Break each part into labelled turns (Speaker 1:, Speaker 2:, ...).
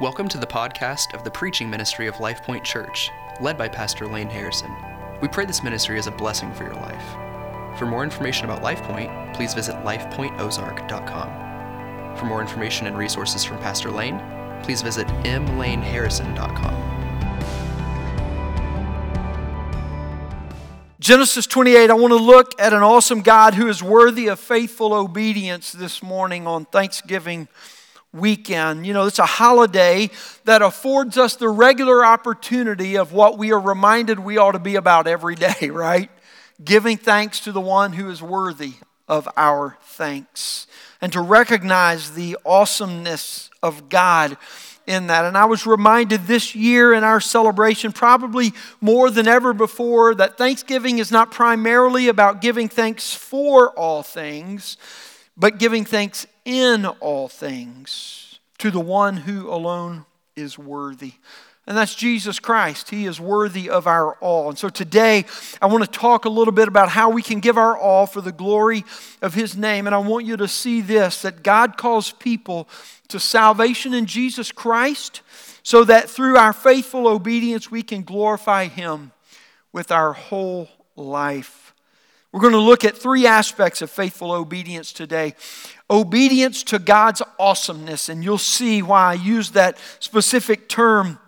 Speaker 1: Welcome to the podcast of the preaching ministry of Life Point Church, led by Pastor Lane Harrison. We pray this ministry is a blessing for your life. For more information about Life Point, please visit lifepointozark.com. For more information and resources from Pastor Lane, please visit mlaneharrison.com.
Speaker 2: Genesis 28, I want to look at an awesome God who is worthy of faithful obedience this morning on Thanksgiving weekend. You know, it's a holiday that affords us the regular opportunity of what we are reminded we ought to be about every day, right? Giving thanks to the one who is worthy of our thanks and to recognize the awesomeness of God in that. And I was reminded this year in our celebration, probably more than ever before, that Thanksgiving is not primarily about giving thanks for all things, but giving thanks in all things to the one who alone is worthy. And that's Jesus Christ. He is worthy of our all. And so today, I want to talk a little bit about how we can give our all for the glory of His name. And I want you to see this that God calls people to salvation in Jesus Christ so that through our faithful obedience, we can glorify Him with our whole life. We're going to look at three aspects of faithful obedience today. Obedience to God's awesomeness, and you'll see why I use that specific term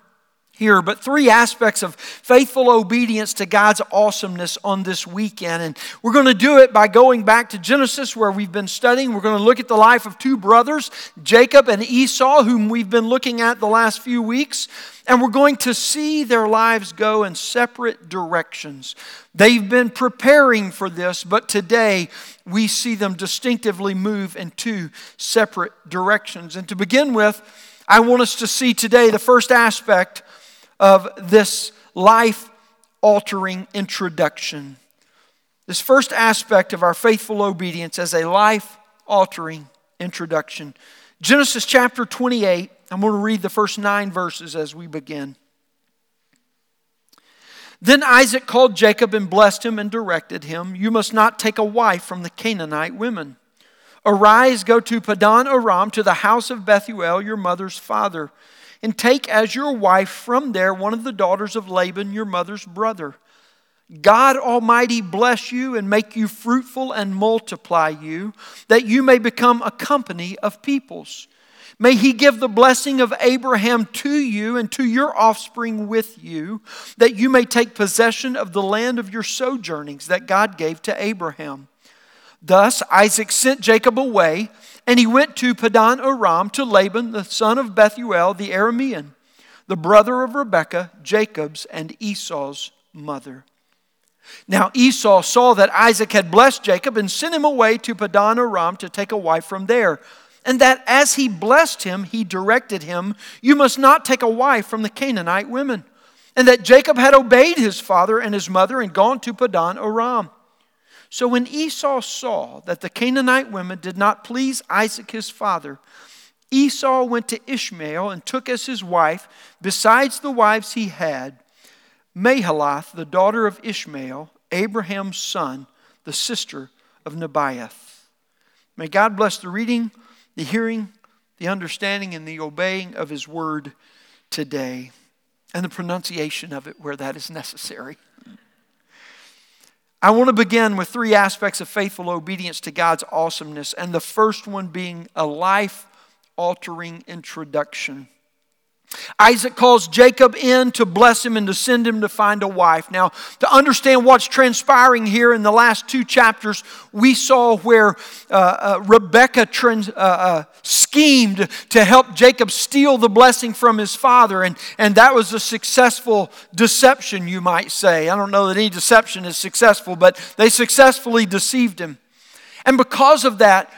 Speaker 2: here, but three aspects of faithful obedience to God's awesomeness on this weekend. And we're going to do it by going back to Genesis, where we've been studying. We're going to look at the life of two brothers, Jacob and Esau, whom we've been looking at the last few weeks. And we're going to see their lives go in separate directions. They've been preparing for this, but today we see them distinctively move in two separate directions. And to begin with, I want us to see today the first aspect of this life altering introduction. This first aspect of our faithful obedience as a life altering introduction. Genesis chapter 28, I'm going to read the first nine verses as we begin. Then Isaac called Jacob and blessed him and directed him You must not take a wife from the Canaanite women. Arise, go to Padan Aram, to the house of Bethuel, your mother's father and take as your wife from there one of the daughters of Laban, your mother's brother. God Almighty bless you and make you fruitful and multiply you, that you may become a company of peoples. May He give the blessing of Abraham to you and to your offspring with you, that you may take possession of the land of your sojournings that God gave to Abraham. Thus Isaac sent Jacob away and he went to Padan Aram to Laban, the son of Bethuel the Aramean, the brother of Rebekah, Jacob's and Esau's mother. Now Esau saw that Isaac had blessed Jacob and sent him away to Padan Aram to take a wife from there. And that as he blessed him, he directed him, You must not take a wife from the Canaanite women. And that Jacob had obeyed his father and his mother and gone to Padan Aram. So when Esau saw that the Canaanite women did not please Isaac his father, Esau went to Ishmael and took as his wife, besides the wives he had, Mahalath, the daughter of Ishmael, Abraham's son, the sister of Nebaioth. May God bless the reading, the hearing, the understanding, and the obeying of his word today, and the pronunciation of it where that is necessary. I want to begin with three aspects of faithful obedience to God's awesomeness, and the first one being a life altering introduction. Isaac calls Jacob in to bless him and to send him to find a wife. Now, to understand what's transpiring here in the last two chapters, we saw where uh, uh, Rebekah trans, uh, uh, schemed to help Jacob steal the blessing from his father, and, and that was a successful deception, you might say. I don't know that any deception is successful, but they successfully deceived him. And because of that,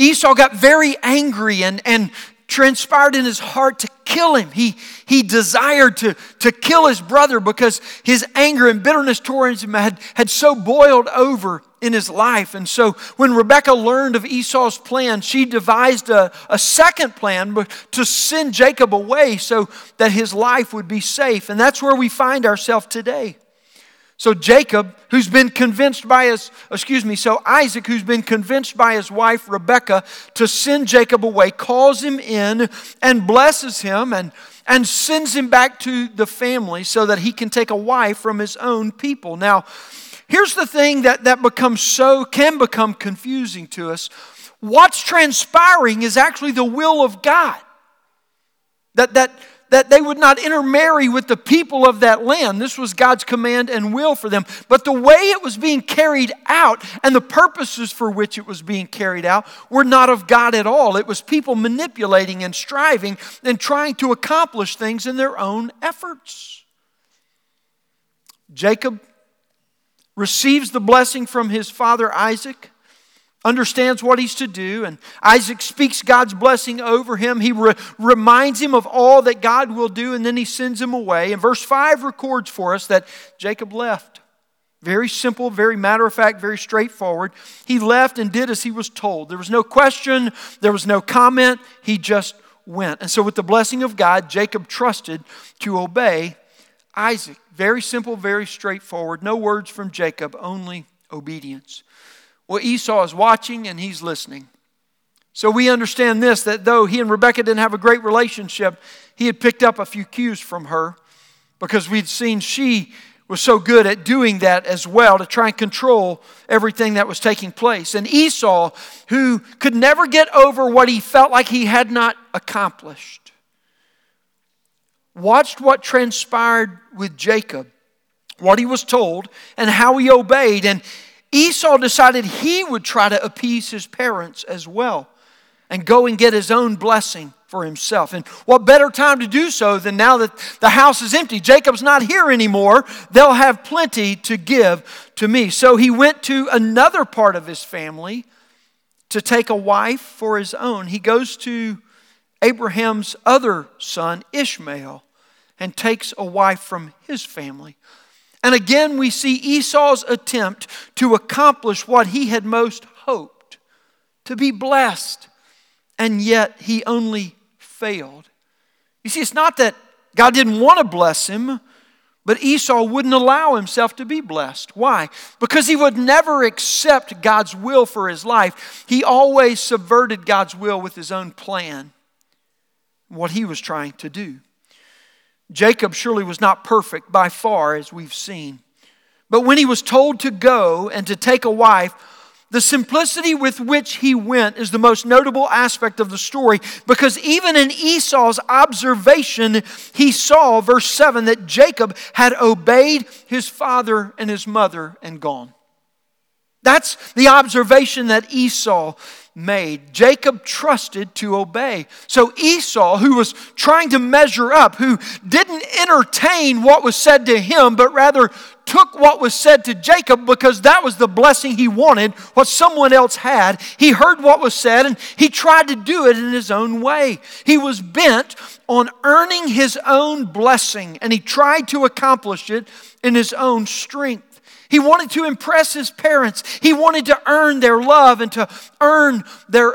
Speaker 2: Esau got very angry and, and transpired in his heart to kill him. He, he desired to, to kill his brother because his anger and bitterness towards him had, had so boiled over in his life. And so when Rebekah learned of Esau's plan, she devised a, a second plan to send Jacob away so that his life would be safe. And that's where we find ourselves today. So Jacob, who's been convinced by his, excuse me, so Isaac, who's been convinced by his wife Rebekah to send Jacob away, calls him in and blesses him and, and sends him back to the family so that he can take a wife from his own people. Now, here's the thing that, that becomes so, can become confusing to us. What's transpiring is actually the will of God. That, that, that they would not intermarry with the people of that land. This was God's command and will for them. But the way it was being carried out and the purposes for which it was being carried out were not of God at all. It was people manipulating and striving and trying to accomplish things in their own efforts. Jacob receives the blessing from his father Isaac understands what he's to do, and Isaac speaks God's blessing over him. He re- reminds him of all that God will do, and then he sends him away. And verse 5 records for us that Jacob left. Very simple, very matter of fact, very straightforward. He left and did as he was told. There was no question, there was no comment, he just went. And so, with the blessing of God, Jacob trusted to obey Isaac. Very simple, very straightforward. No words from Jacob, only obedience. Well, Esau is watching and he's listening. So we understand this that though he and Rebekah didn't have a great relationship, he had picked up a few cues from her because we'd seen she was so good at doing that as well to try and control everything that was taking place. And Esau, who could never get over what he felt like he had not accomplished, watched what transpired with Jacob, what he was told, and how he obeyed. And Esau decided he would try to appease his parents as well and go and get his own blessing for himself. And what better time to do so than now that the house is empty? Jacob's not here anymore. They'll have plenty to give to me. So he went to another part of his family to take a wife for his own. He goes to Abraham's other son, Ishmael, and takes a wife from his family. And again, we see Esau's attempt to accomplish what he had most hoped to be blessed, and yet he only failed. You see, it's not that God didn't want to bless him, but Esau wouldn't allow himself to be blessed. Why? Because he would never accept God's will for his life. He always subverted God's will with his own plan, what he was trying to do. Jacob surely was not perfect by far, as we've seen. But when he was told to go and to take a wife, the simplicity with which he went is the most notable aspect of the story because even in Esau's observation, he saw, verse 7, that Jacob had obeyed his father and his mother and gone. That's the observation that Esau made. Jacob trusted to obey. So Esau, who was trying to measure up, who didn't entertain what was said to him, but rather took what was said to Jacob because that was the blessing he wanted, what someone else had. He heard what was said and he tried to do it in his own way. He was bent on earning his own blessing and he tried to accomplish it in his own strength. He wanted to impress his parents. He wanted to earn their love and to earn their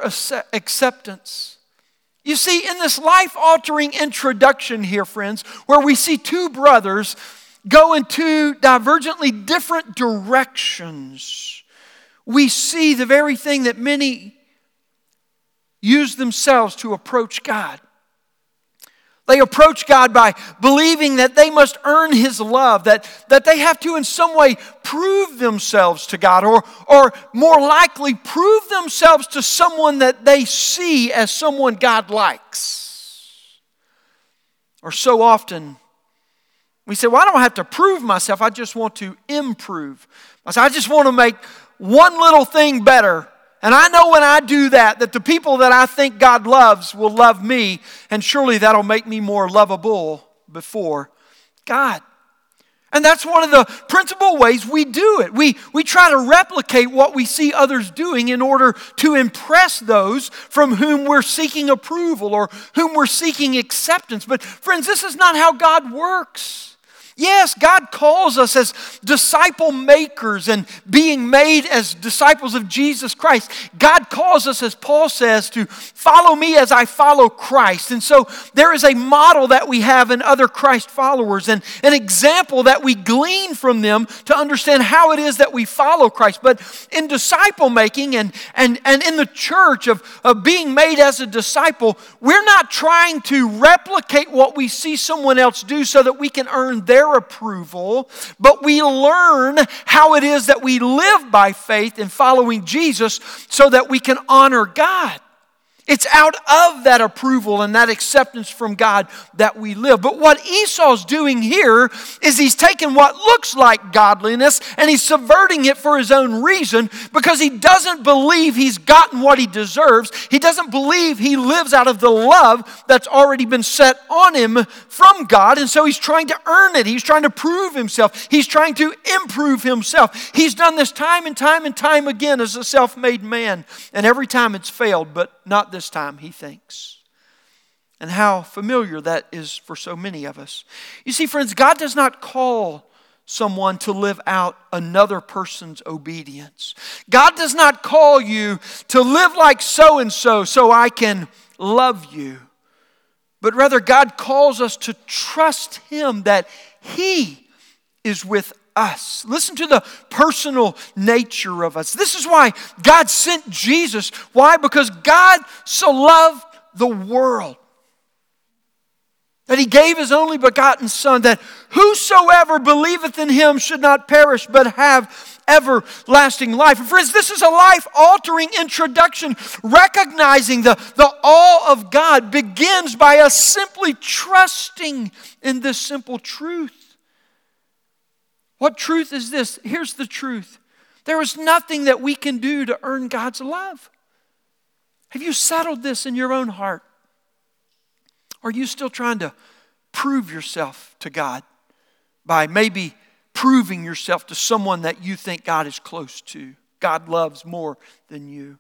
Speaker 2: acceptance. You see, in this life altering introduction here, friends, where we see two brothers go in two divergently different directions, we see the very thing that many use themselves to approach God. They approach God by believing that they must earn His love, that, that they have to in some way prove themselves to God, or, or more likely, prove themselves to someone that they see as someone God likes. Or so often, we say, Well, I don't have to prove myself, I just want to improve myself. I just want to make one little thing better and I know when I do that, that the people that I think God loves will love me, and surely that'll make me more lovable before God. And that's one of the principal ways we do it. We, we try to replicate what we see others doing in order to impress those from whom we're seeking approval or whom we're seeking acceptance. But, friends, this is not how God works. Yes, God calls us as disciple makers and being made as disciples of Jesus Christ. God calls us, as Paul says, to follow me as I follow Christ. And so there is a model that we have in other Christ followers and an example that we glean from them to understand how it is that we follow Christ. But in disciple making and, and, and in the church of, of being made as a disciple, we're not trying to replicate what we see someone else do so that we can earn their their approval, but we learn how it is that we live by faith in following Jesus so that we can honor God. It's out of that approval and that acceptance from God that we live. But what Esau's doing here is he's taking what looks like godliness and he's subverting it for his own reason because he doesn't believe he's gotten what he deserves. He doesn't believe he lives out of the love that's already been set on him from God. And so he's trying to earn it. He's trying to prove himself. He's trying to improve himself. He's done this time and time and time again as a self made man. And every time it's failed, but not this time, he thinks. And how familiar that is for so many of us. You see, friends, God does not call someone to live out another person's obedience. God does not call you to live like so and so so I can love you. But rather, God calls us to trust Him that He is with us. Listen to the personal nature of us. This is why God sent Jesus. Why? Because God so loved the world that he gave his only begotten Son, that whosoever believeth in him should not perish but have everlasting life. And friends, this is a life altering introduction. Recognizing the, the awe of God begins by us simply trusting in this simple truth. What truth is this? Here's the truth there is nothing that we can do to earn God's love. Have you settled this in your own heart? Are you still trying to prove yourself to God by maybe proving yourself to someone that you think God is close to? God loves more than you.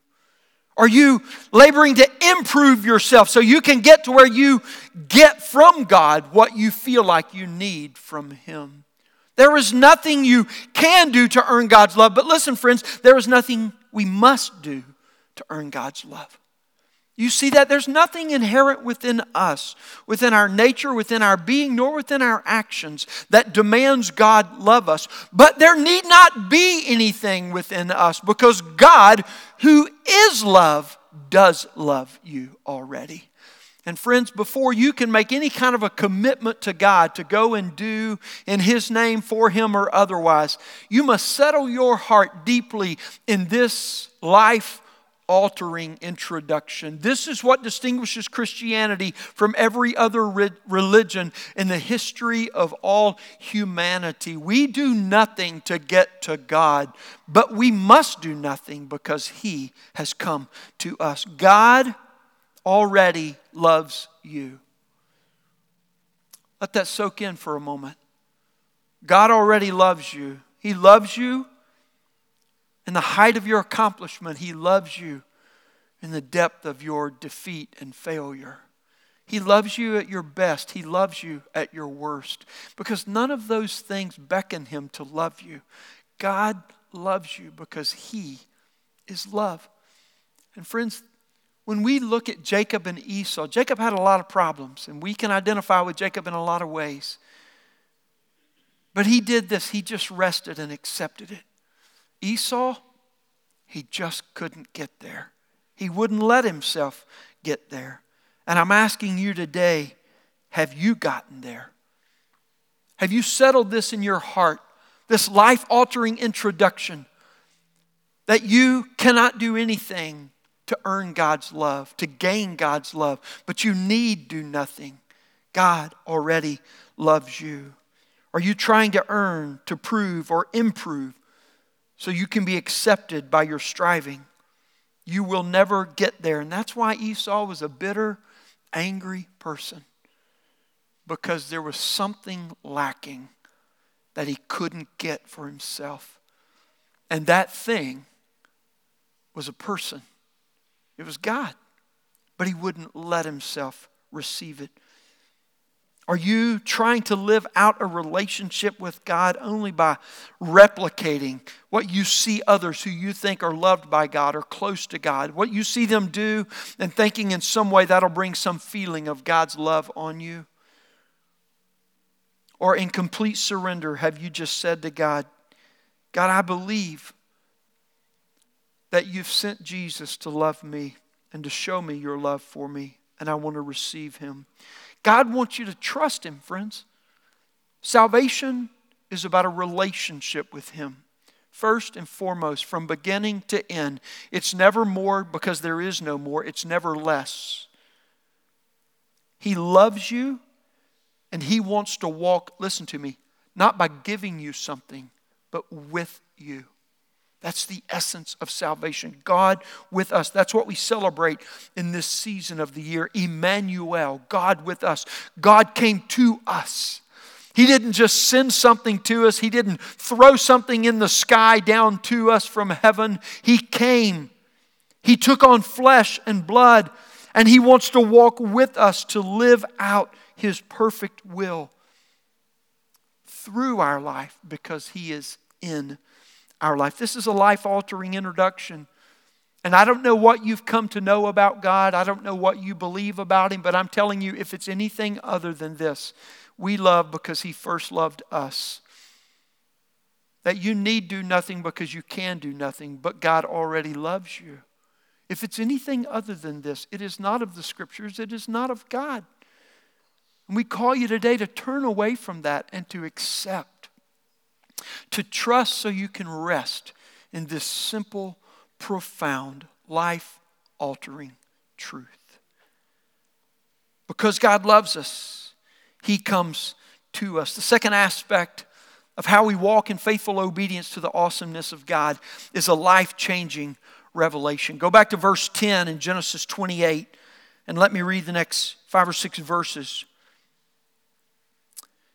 Speaker 2: Are you laboring to improve yourself so you can get to where you get from God what you feel like you need from Him? There is nothing you can do to earn God's love. But listen, friends, there is nothing we must do to earn God's love. You see that? There's nothing inherent within us, within our nature, within our being, nor within our actions that demands God love us. But there need not be anything within us because God, who is love, does love you already. And friends, before you can make any kind of a commitment to God to go and do in His name for Him or otherwise, you must settle your heart deeply in this life altering introduction. This is what distinguishes Christianity from every other re- religion in the history of all humanity. We do nothing to get to God, but we must do nothing because He has come to us. God already loves you. Let that soak in for a moment. God already loves you. He loves you in the height of your accomplishment, He loves you in the depth of your defeat and failure. He loves you at your best. He loves you at your worst. Because none of those things beckon Him to love you. God loves you because He is love. And friends, when we look at Jacob and Esau, Jacob had a lot of problems, and we can identify with Jacob in a lot of ways. But he did this, he just rested and accepted it. Esau, he just couldn't get there. He wouldn't let himself get there. And I'm asking you today have you gotten there? Have you settled this in your heart? This life altering introduction that you cannot do anything to earn God's love, to gain God's love, but you need do nothing. God already loves you. Are you trying to earn, to prove, or improve so you can be accepted by your striving? You will never get there. And that's why Esau was a bitter, angry person because there was something lacking that he couldn't get for himself. And that thing was a person. It was God. But he wouldn't let himself receive it. Are you trying to live out a relationship with God only by replicating what you see others who you think are loved by God or close to God? What you see them do and thinking in some way that'll bring some feeling of God's love on you? Or in complete surrender, have you just said to God, God, I believe that you've sent Jesus to love me and to show me your love for me, and I want to receive him. God wants you to trust Him, friends. Salvation is about a relationship with Him. First and foremost, from beginning to end, it's never more because there is no more, it's never less. He loves you and He wants to walk, listen to me, not by giving you something, but with you. That's the essence of salvation. God with us. That's what we celebrate in this season of the year. Emmanuel, God with us. God came to us. He didn't just send something to us, He didn't throw something in the sky down to us from heaven. He came. He took on flesh and blood, and He wants to walk with us to live out His perfect will through our life because He is in our life. This is a life altering introduction. And I don't know what you've come to know about God. I don't know what you believe about Him, but I'm telling you, if it's anything other than this, we love because He first loved us. That you need do nothing because you can do nothing, but God already loves you. If it's anything other than this, it is not of the Scriptures, it is not of God. And we call you today to turn away from that and to accept to trust so you can rest in this simple, profound, life altering truth. Because God loves us, He comes to us. The second aspect of how we walk in faithful obedience to the awesomeness of God is a life changing revelation. Go back to verse 10 in Genesis 28 and let me read the next five or six verses.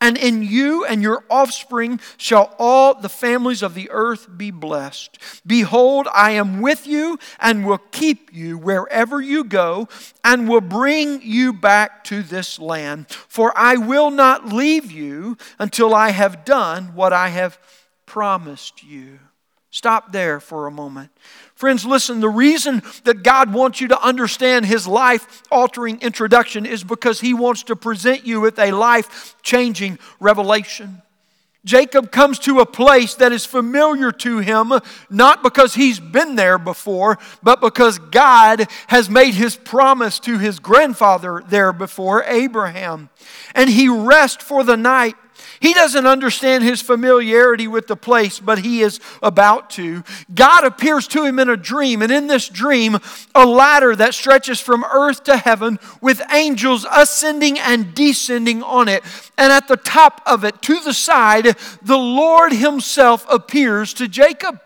Speaker 2: And in you and your offspring shall all the families of the earth be blessed. Behold, I am with you and will keep you wherever you go and will bring you back to this land. For I will not leave you until I have done what I have promised you. Stop there for a moment. Friends, listen, the reason that God wants you to understand His life altering introduction is because He wants to present you with a life changing revelation. Jacob comes to a place that is familiar to him, not because he's been there before, but because God has made his promise to his grandfather there before, Abraham. And he rests for the night he doesn't understand his familiarity with the place, but he is about to. God appears to him in a dream, and in this dream, a ladder that stretches from earth to heaven with angels ascending and descending on it. And at the top of it, to the side, the Lord himself appears to Jacob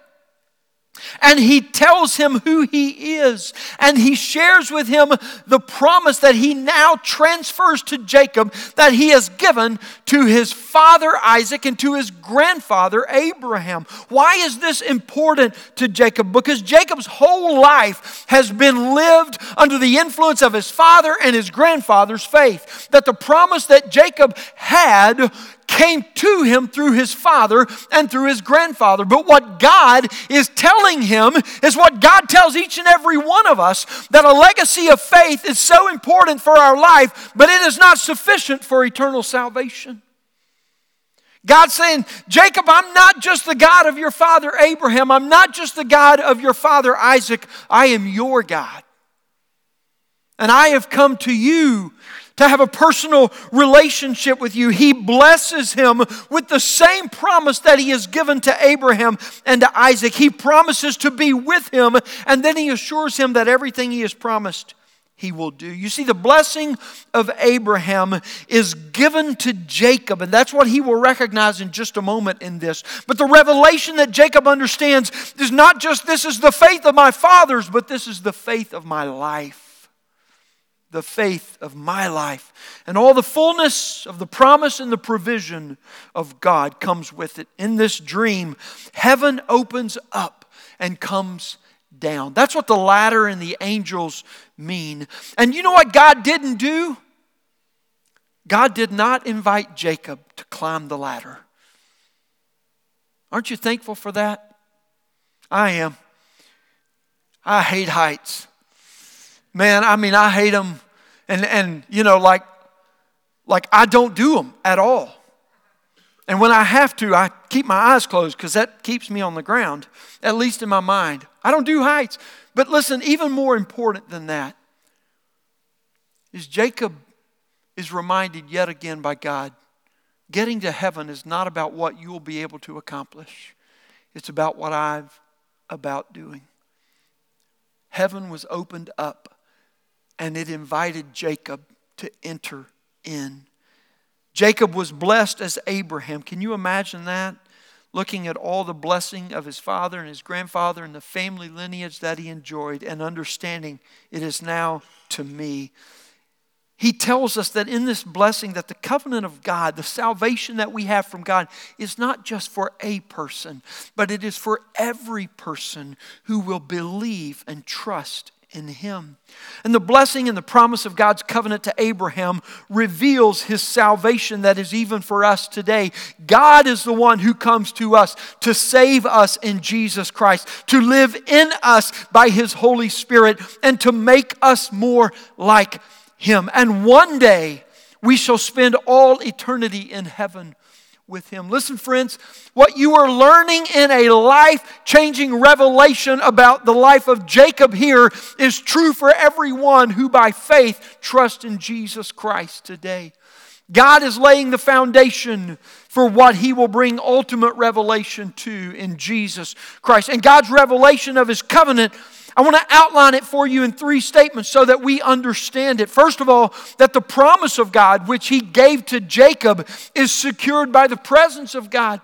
Speaker 2: and he tells him who he is. And he shares with him the promise that he now transfers to Jacob that he has given to his father Isaac and to his grandfather Abraham. Why is this important to Jacob? Because Jacob's whole life has been lived under the influence of his father and his grandfather's faith. That the promise that Jacob had came to him through his father and through his grandfather. But what God is telling him is what God tells each and every one of us that a legacy of faith is so important for our life, but it is not sufficient for eternal salvation. God's saying, Jacob, I'm not just the God of your father Abraham. I'm not just the God of your father Isaac. I am your God. And I have come to you to have a personal relationship with you. He blesses him with the same promise that he has given to Abraham and to Isaac. He promises to be with him, and then he assures him that everything he has promised he will do. You see, the blessing of Abraham is given to Jacob, and that's what he will recognize in just a moment in this. But the revelation that Jacob understands is not just this is the faith of my fathers, but this is the faith of my life the faith of my life. And all the fullness of the promise and the provision of God comes with it. In this dream, heaven opens up and comes down. That's what the ladder and the angels mean. And you know what God didn't do? God did not invite Jacob to climb the ladder. Aren't you thankful for that? I am. I hate heights. Man, I mean, I hate them and, and you know, like, like I don't do them at all. And when I have to, I keep my eyes closed because that keeps me on the ground, at least in my mind. I don't do heights. But listen, even more important than that is Jacob is reminded yet again by God getting to heaven is not about what you will be able to accomplish, it's about what I've about doing. Heaven was opened up and it invited Jacob to enter in. Jacob was blessed as Abraham. Can you imagine that? Looking at all the blessing of his father and his grandfather and the family lineage that he enjoyed and understanding it is now to me. He tells us that in this blessing that the covenant of God, the salvation that we have from God is not just for a person, but it is for every person who will believe and trust in him. And the blessing and the promise of God's covenant to Abraham reveals his salvation that is even for us today. God is the one who comes to us to save us in Jesus Christ, to live in us by his Holy Spirit, and to make us more like him. And one day we shall spend all eternity in heaven with him. Listen, friends, what you are learning in a life changing revelation about the life of Jacob here is true for everyone who by faith trusts in Jesus Christ today. God is laying the foundation for what he will bring ultimate revelation to in Jesus Christ. And God's revelation of his covenant I want to outline it for you in three statements so that we understand it. First of all, that the promise of God, which He gave to Jacob, is secured by the presence of God.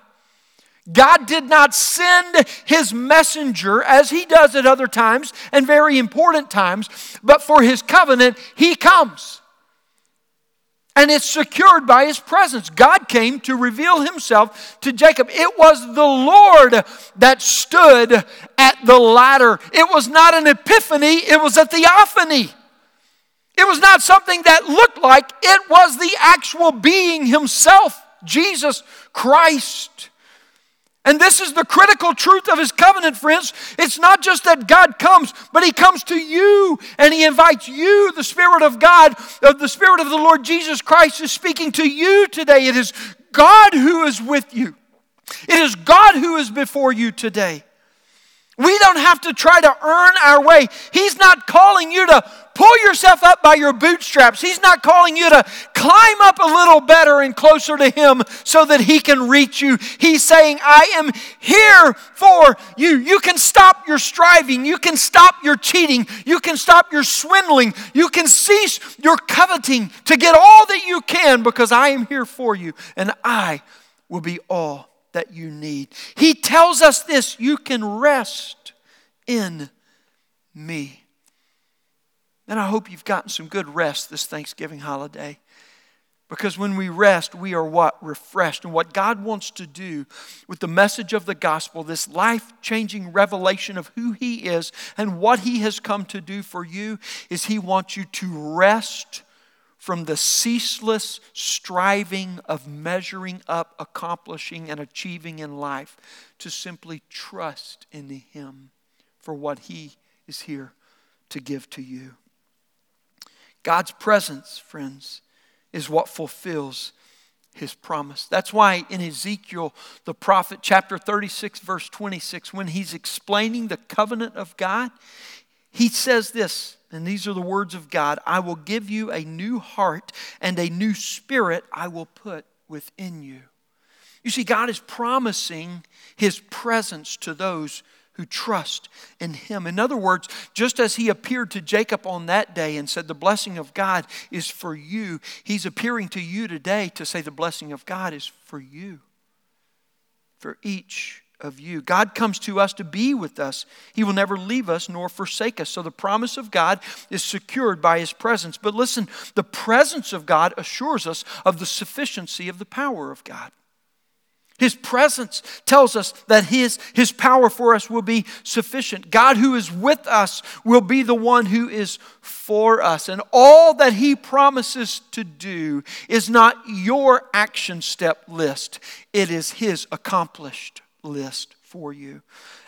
Speaker 2: God did not send His messenger as He does at other times and very important times, but for His covenant, He comes and it's secured by his presence. God came to reveal himself to Jacob. It was the Lord that stood at the ladder. It was not an epiphany, it was a theophany. It was not something that looked like, it was the actual being himself, Jesus Christ. And this is the critical truth of his covenant, friends. It's not just that God comes, but he comes to you and he invites you. The Spirit of God, the Spirit of the Lord Jesus Christ is speaking to you today. It is God who is with you. It is God who is before you today. We don't have to try to earn our way. He's not calling you to pull yourself up by your bootstraps. He's not calling you to climb up a little better and closer to Him so that He can reach you. He's saying, I am here for you. You can stop your striving. You can stop your cheating. You can stop your swindling. You can cease your coveting to get all that you can because I am here for you and I will be all that you need. He tells us this you can rest in me. And I hope you've gotten some good rest this Thanksgiving holiday. Because when we rest, we are what? Refreshed. And what God wants to do with the message of the gospel, this life changing revelation of who He is and what He has come to do for you, is He wants you to rest from the ceaseless striving of measuring up, accomplishing, and achieving in life to simply trust in Him for what He is here to give to you. God's presence, friends, is what fulfills his promise. That's why in Ezekiel, the prophet, chapter 36, verse 26, when he's explaining the covenant of God, he says this and these are the words of God I will give you a new heart, and a new spirit I will put within you. You see, God is promising His presence to those who trust in Him. In other words, just as He appeared to Jacob on that day and said, The blessing of God is for you, He's appearing to you today to say, The blessing of God is for you, for each of you. God comes to us to be with us. He will never leave us nor forsake us. So the promise of God is secured by His presence. But listen, the presence of God assures us of the sufficiency of the power of God. His presence tells us that his, his power for us will be sufficient. God, who is with us, will be the one who is for us. And all that He promises to do is not your action step list, it is His accomplished list for you.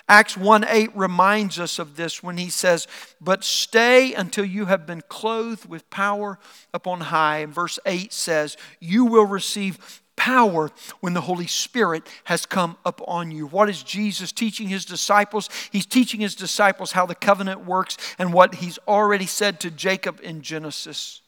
Speaker 2: Acts 1 8 reminds us of this when he says, But stay until you have been clothed with power upon high. And verse 8 says, You will receive power when the Holy Spirit has come upon you. What is Jesus teaching his disciples? He's teaching his disciples how the covenant works and what he's already said to Jacob in Genesis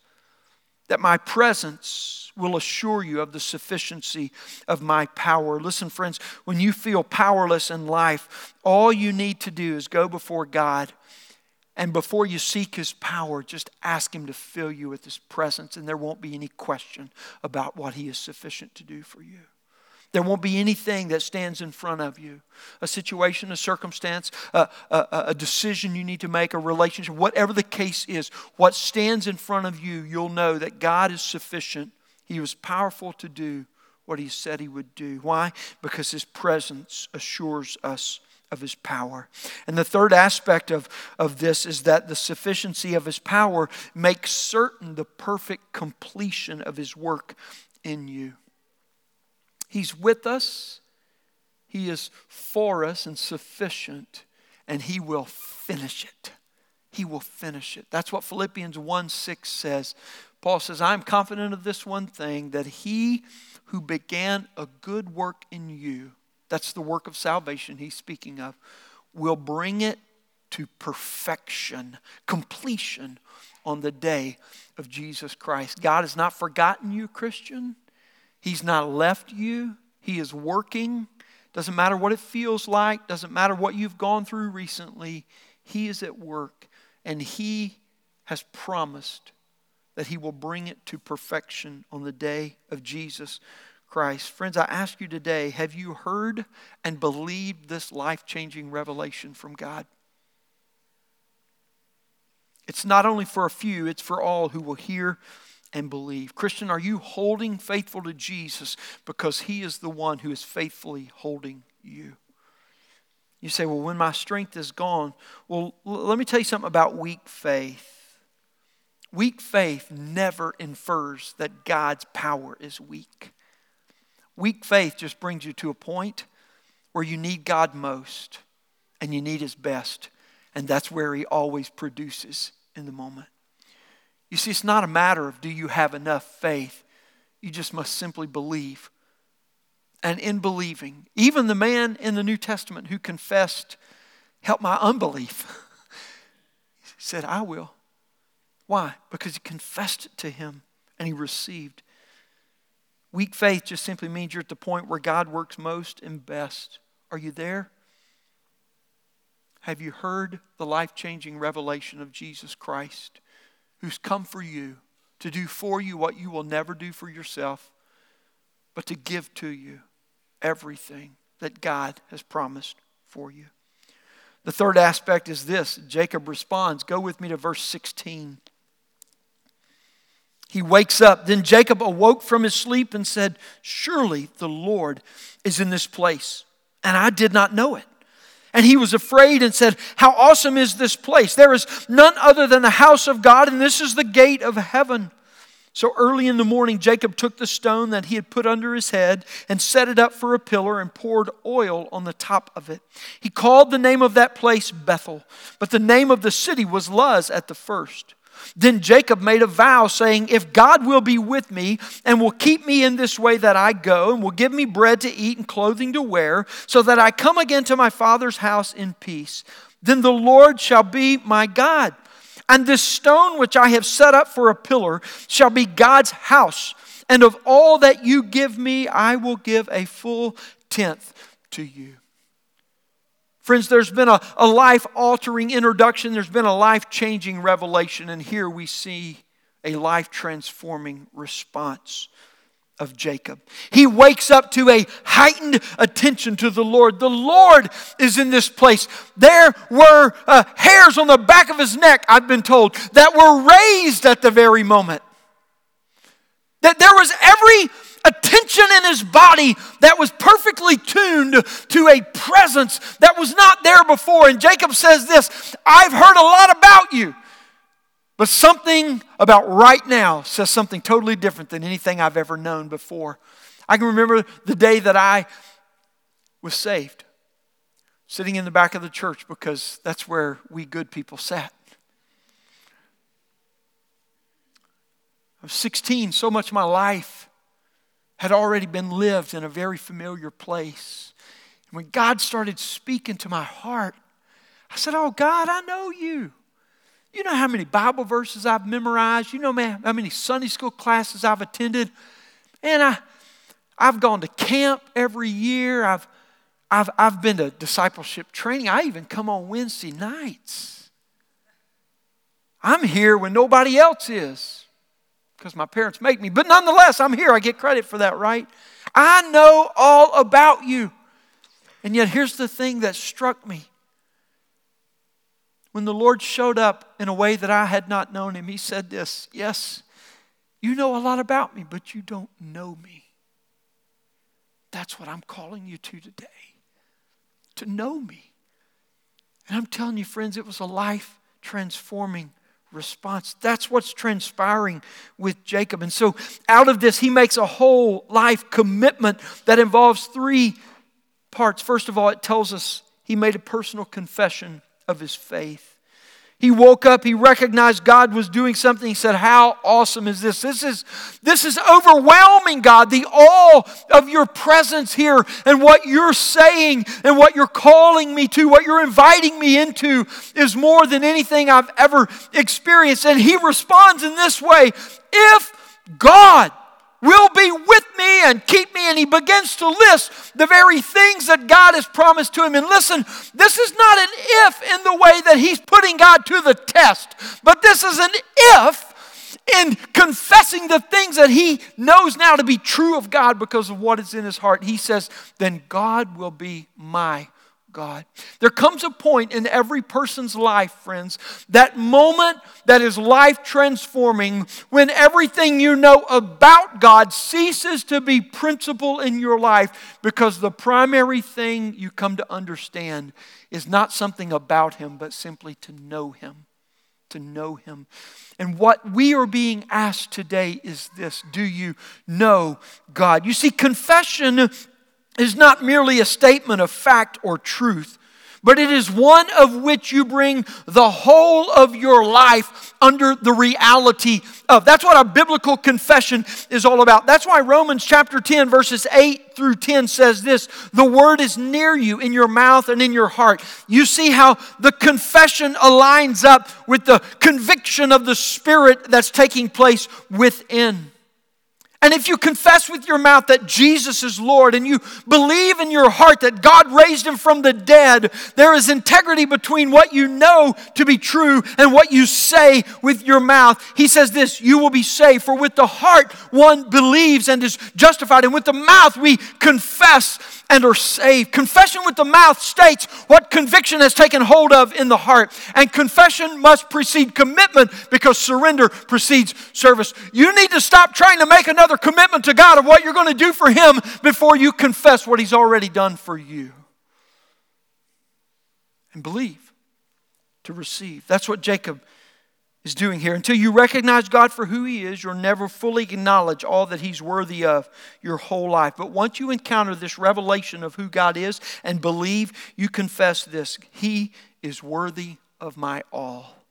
Speaker 2: that my presence will assure you of the sufficiency of my power. Listen, friends, when you feel powerless in life, all you need to do is go before God and before you seek His power, just ask Him to fill you with His presence, and there won't be any question about what He is sufficient to do for you. There won't be anything that stands in front of you a situation, a circumstance, a, a, a, decision you need to make, a relationship, whatever the case is, what stands in front of you, you'll know that God is sufficient. He was powerful to do what He said He would do. Why? Because His presence assures us of his power. And the third aspect of, of this is that the sufficiency of his power makes certain the perfect completion of his work in you. He's with us, he is for us and sufficient, and he will finish it. He will finish it. That's what Philippians 1 6 says. Paul says, I'm confident of this one thing that he who began a good work in you that's the work of salvation he's speaking of. Will bring it to perfection, completion on the day of Jesus Christ. God has not forgotten you, Christian. He's not left you. He is working. Doesn't matter what it feels like, doesn't matter what you've gone through recently. He is at work, and He has promised that He will bring it to perfection on the day of Jesus Christ. Friends, I ask you today have you heard and believed this life changing revelation from God? It's not only for a few, it's for all who will hear and believe. Christian, are you holding faithful to Jesus because he is the one who is faithfully holding you? You say, well, when my strength is gone, well, let me tell you something about weak faith. Weak faith never infers that God's power is weak. Weak faith just brings you to a point where you need God most and you need His best. And that's where He always produces in the moment. You see, it's not a matter of do you have enough faith, you just must simply believe. And in believing, even the man in the New Testament who confessed, Help my unbelief, said, I will. Why? Because he confessed it to him and he received Weak faith just simply means you're at the point where God works most and best. Are you there? Have you heard the life changing revelation of Jesus Christ, who's come for you to do for you what you will never do for yourself, but to give to you everything that God has promised for you? The third aspect is this Jacob responds. Go with me to verse 16. He wakes up. Then Jacob awoke from his sleep and said, Surely the Lord is in this place, and I did not know it. And he was afraid and said, How awesome is this place! There is none other than the house of God, and this is the gate of heaven. So early in the morning, Jacob took the stone that he had put under his head and set it up for a pillar and poured oil on the top of it. He called the name of that place Bethel, but the name of the city was Luz at the first. Then Jacob made a vow, saying, If God will be with me and will keep me in this way that I go, and will give me bread to eat and clothing to wear, so that I come again to my father's house in peace, then the Lord shall be my God. And this stone which I have set up for a pillar shall be God's house. And of all that you give me, I will give a full tenth to you. Friends, there's been a, a life altering introduction, there's been a life changing revelation, and here we see a life transforming response of Jacob. He wakes up to a heightened attention to the Lord. The Lord is in this place. There were uh, hairs on the back of his neck, I've been told, that were raised at the very moment. That there was every attention in his body that was perfectly tuned to a presence that was not there before. And Jacob says this I've heard a lot about you. But something about right now says something totally different than anything I've ever known before. I can remember the day that I was saved, sitting in the back of the church because that's where we good people sat. I was 16, so much of my life had already been lived in a very familiar place. And when God started speaking to my heart, I said, Oh, God, I know you. You know how many Bible verses I've memorized? You know how many Sunday school classes I've attended? And I, I've gone to camp every year. I've, I've, I've been to discipleship training. I even come on Wednesday nights. I'm here when nobody else is because my parents make me. But nonetheless, I'm here. I get credit for that, right? I know all about you. And yet, here's the thing that struck me when the Lord showed up in a way that I had not known him, he said this Yes, you know a lot about me, but you don't know me. That's what I'm calling you to today to know me. And I'm telling you, friends, it was a life transforming response. That's what's transpiring with Jacob. And so, out of this, he makes a whole life commitment that involves three parts. First of all, it tells us he made a personal confession of his faith. He woke up, he recognized God was doing something. He said, How awesome is this? This is, this is overwhelming, God. The awe of your presence here and what you're saying and what you're calling me to, what you're inviting me into, is more than anything I've ever experienced. And he responds in this way If God will be with me and keep me. And he begins to list the very things that God has promised to him. And listen, this is not an if in the way that he's putting God to the test, but this is an if in confessing the things that he knows now to be true of God because of what is in his heart. He says, Then God will be my God. There comes a point in every person's life, friends, that moment that is life transforming when everything you know about God ceases to be principle in your life because the primary thing you come to understand is not something about Him, but simply to know Him. To know Him. And what we are being asked today is this Do you know God? You see, confession is not merely a statement of fact or truth, but it is one of which you bring the whole of your life under the reality of. That's what a biblical confession is all about. That's why Romans chapter 10, verses 8 through 10 says this The word is near you in your mouth and in your heart. You see how the confession aligns up with the conviction of the Spirit that's taking place within. And if you confess with your mouth that Jesus is Lord and you believe in your heart that God raised him from the dead, there is integrity between what you know to be true and what you say with your mouth. He says this you will be saved. For with the heart one believes and is justified, and with the mouth we confess and are saved. Confession with the mouth states what conviction has taken hold of in the heart. And confession must precede commitment because surrender precedes service. You need to stop trying to make another commitment to God of what you're going to do for Him before you confess what He's already done for you. And believe to receive. That's what Jacob is doing here. Until you recognize God for who He is, you'll never fully acknowledge all that He's worthy of your whole life. But once you encounter this revelation of who God is and believe, you confess this He is worthy of my all.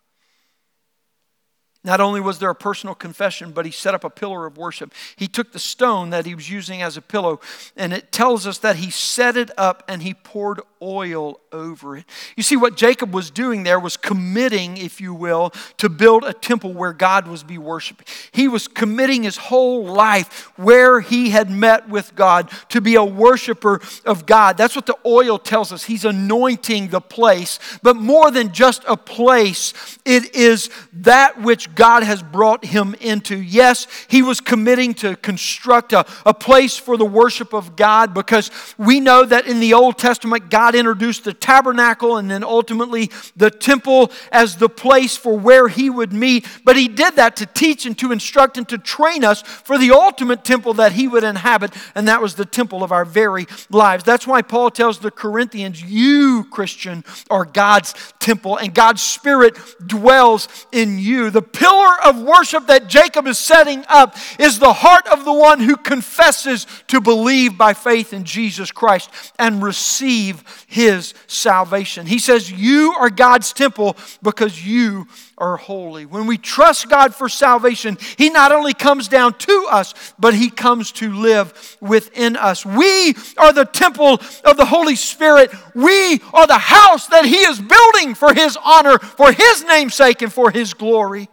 Speaker 2: Not only was there a personal confession, but he set up a pillar of worship. He took the stone that he was using as a pillow, and it tells us that he set it up and he poured oil over it. You see, what Jacob was doing there was committing, if you will, to build a temple where God was be worshiped. He was committing his whole life where he had met with God to be a worshiper of God. That's what the oil tells us. He's anointing the place, but more than just a place, it is that which God has brought him into. Yes, he was committing to construct a, a place for the worship of God because we know that in the Old Testament, God introduced the tabernacle and then ultimately the temple as the place for where he would meet. But he did that to teach and to instruct and to train us for the ultimate temple that he would inhabit, and that was the temple of our very lives. That's why Paul tells the Corinthians, You, Christian, are God's temple, and God's Spirit dwells in you. The pillar of worship that Jacob is setting up is the heart of the one who confesses to believe by faith in Jesus Christ and receive his salvation. He says, You are God's temple because you are holy. When we trust God for salvation, He not only comes down to us, but He comes to live within us. We are the temple of the Holy Spirit. We are the house that He is building for His honor, for His namesake, and for His glory.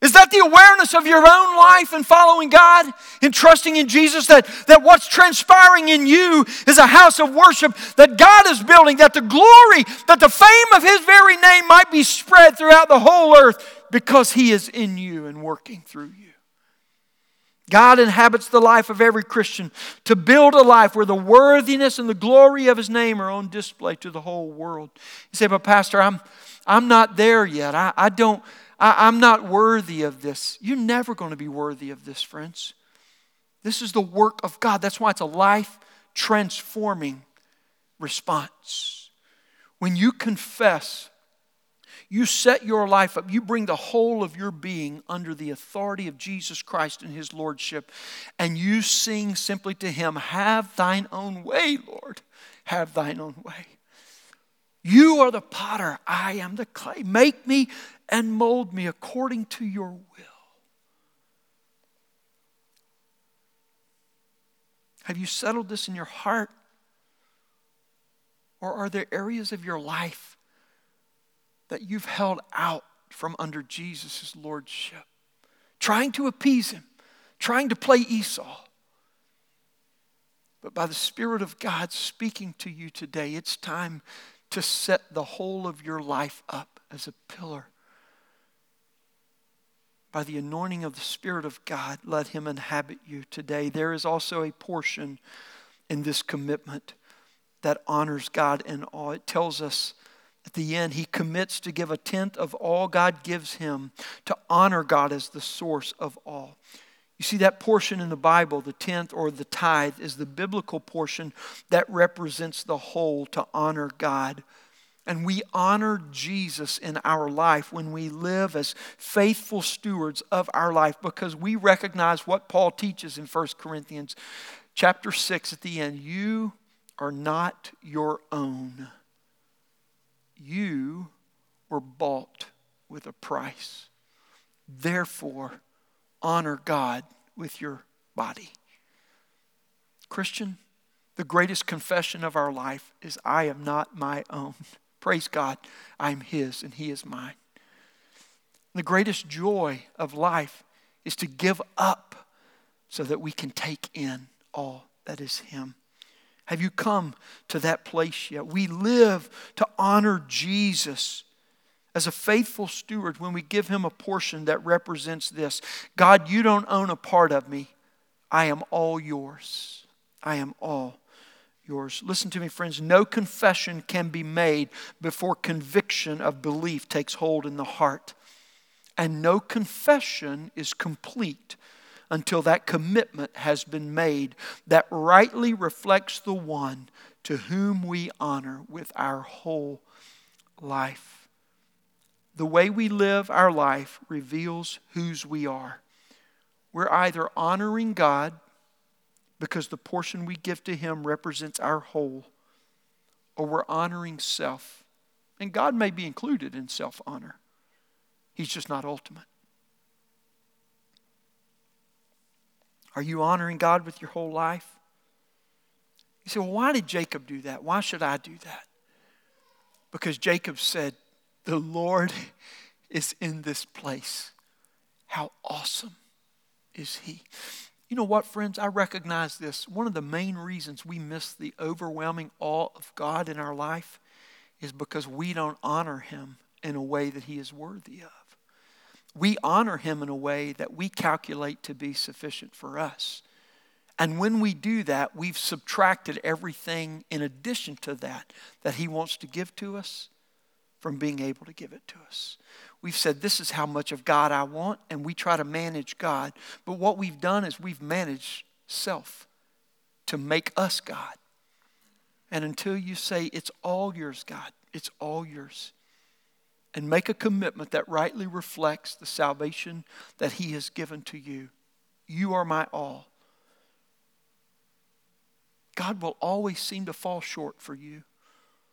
Speaker 2: Is that the awareness of your own life and following God and trusting in Jesus that, that what's transpiring in you is a house of worship that God is building, that the glory, that the fame of His very name might be spread throughout the whole earth because He is in you and working through you? God inhabits the life of every Christian to build a life where the worthiness and the glory of His name are on display to the whole world. You say, but Pastor, I'm, I'm not there yet. I, I don't. I, am not worthy of this. You're never going to be worthy of this, friends. This is the work of God. That's why it's a life transforming response. When you confess, you set your life up, you bring the whole of your being under the authority of Jesus Christ and His Lordship, and you sing simply to Him, Have thine own way, Lord. Have thine own way. You are the potter, I am the clay. Make me and mold me according to your will. Have you settled this in your heart? Or are there areas of your life that you've held out from under Jesus' lordship? Trying to appease him, trying to play Esau. But by the Spirit of God speaking to you today, it's time to set the whole of your life up as a pillar by the anointing of the Spirit of God, let Him inhabit you today. There is also a portion in this commitment that honors God in all. It tells us at the end, He commits to give a tenth of all God gives Him to honor God as the source of all. You see, that portion in the Bible, the tenth or the tithe, is the biblical portion that represents the whole to honor God and we honor Jesus in our life when we live as faithful stewards of our life because we recognize what Paul teaches in 1 Corinthians chapter 6 at the end. You are not your own. You were bought with a price. Therefore, honor God with your body. Christian, the greatest confession of our life is I am not my own. Praise God, I'm His and He is mine. The greatest joy of life is to give up so that we can take in all that is Him. Have you come to that place yet? We live to honor Jesus as a faithful steward when we give Him a portion that represents this God, you don't own a part of me. I am all yours. I am all yours. Listen to me, friends. No confession can be made before conviction of belief takes hold in the heart. And no confession is complete until that commitment has been made that rightly reflects the one to whom we honor with our whole life. The way we live our life reveals whose we are. We're either honoring God because the portion we give to Him represents our whole, or we're honoring self. And God may be included in self honor. He's just not ultimate. Are you honoring God with your whole life? You say, well, why did Jacob do that? Why should I do that? Because Jacob said, The Lord is in this place. How awesome is He? You know what, friends? I recognize this. One of the main reasons we miss the overwhelming awe of God in our life is because we don't honor Him in a way that He is worthy of. We honor Him in a way that we calculate to be sufficient for us. And when we do that, we've subtracted everything in addition to that that He wants to give to us from being able to give it to us. We've said, This is how much of God I want, and we try to manage God. But what we've done is we've managed self to make us God. And until you say, It's all yours, God, it's all yours, and make a commitment that rightly reflects the salvation that He has given to you, you are my all. God will always seem to fall short for you.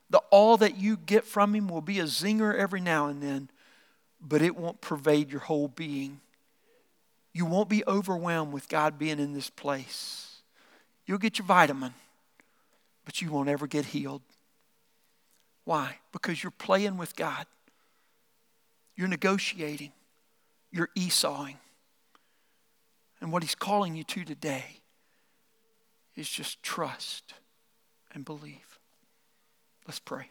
Speaker 2: The all that you get from Him will be a zinger every now and then, but it won't pervade your whole being. You won't be overwhelmed with God being in this place. You'll get your vitamin, but you won't ever get healed. Why? Because you're playing with God. You're negotiating. You're Esawing. And what He's calling you to today is just trust and believe. Let's pray.